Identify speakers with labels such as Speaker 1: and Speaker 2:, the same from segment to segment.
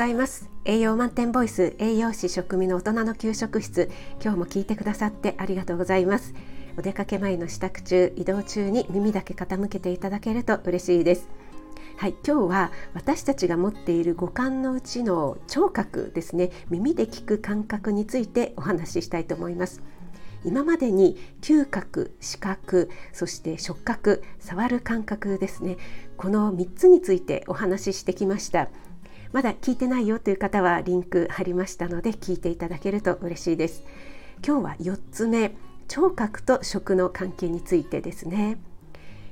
Speaker 1: ざいます。栄養満点ボイス栄養士食味の大人の給食室。今日も聞いてくださってありがとうございます。お出かけ前の支度中移動中に耳だけ傾けていただけると嬉しいです。はい、今日は私たちが持っている五感のうちの聴覚ですね。耳で聞く感覚についてお話ししたいと思います。今までに嗅覚視覚そして触覚触る感覚ですね。この3つについてお話ししてきました。まだ聞いてないよという方はリンク貼りましたので聞いていただけると嬉しいです。今日は4つ目聴覚と食の関係についてですね。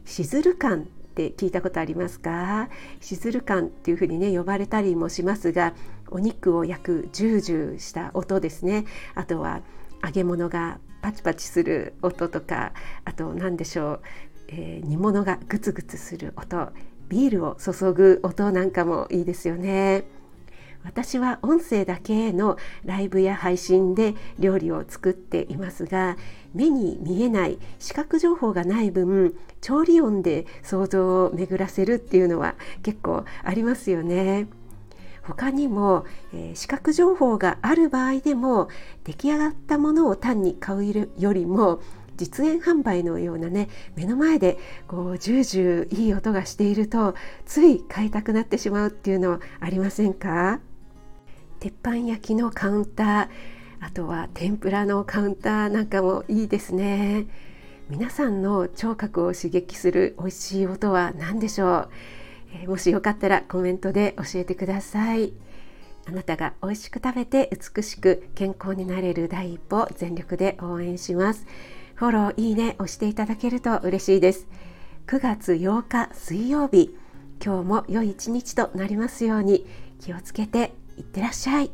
Speaker 1: しずる感って聞いたことありますか？しずる感っていうふうにね呼ばれたりもしますがお肉を焼くジュージューした音ですね。あとは揚げ物がパチパチする音とかあと何でしょう、えー、煮物がグツグツする音。ビールを注ぐ音なんかもいいですよね。私は音声だけのライブや配信で料理を作っていますが目に見えない視覚情報がない分調理音で想像を巡らせるっていうのは結構ありますよね。他にも、えー、視覚情報がある場合でも出来上がったものを単に買うよりも実演販売のようなね目の前でこうジュージューいい音がしているとつい買いたくなってしまうっていうのありませんか？鉄板焼きのカウンターあとは天ぷらのカウンターなんかもいいですね。皆さんの聴覚を刺激する美味しい音は何でしょう、えー、もしよかったらコメントで教えてください。あなたが美味しく食べて美しく健康になれる第一歩全力で応援します。フォローいいね押していただけると嬉しいです9月8日水曜日今日も良い一日となりますように気をつけていってらっしゃい。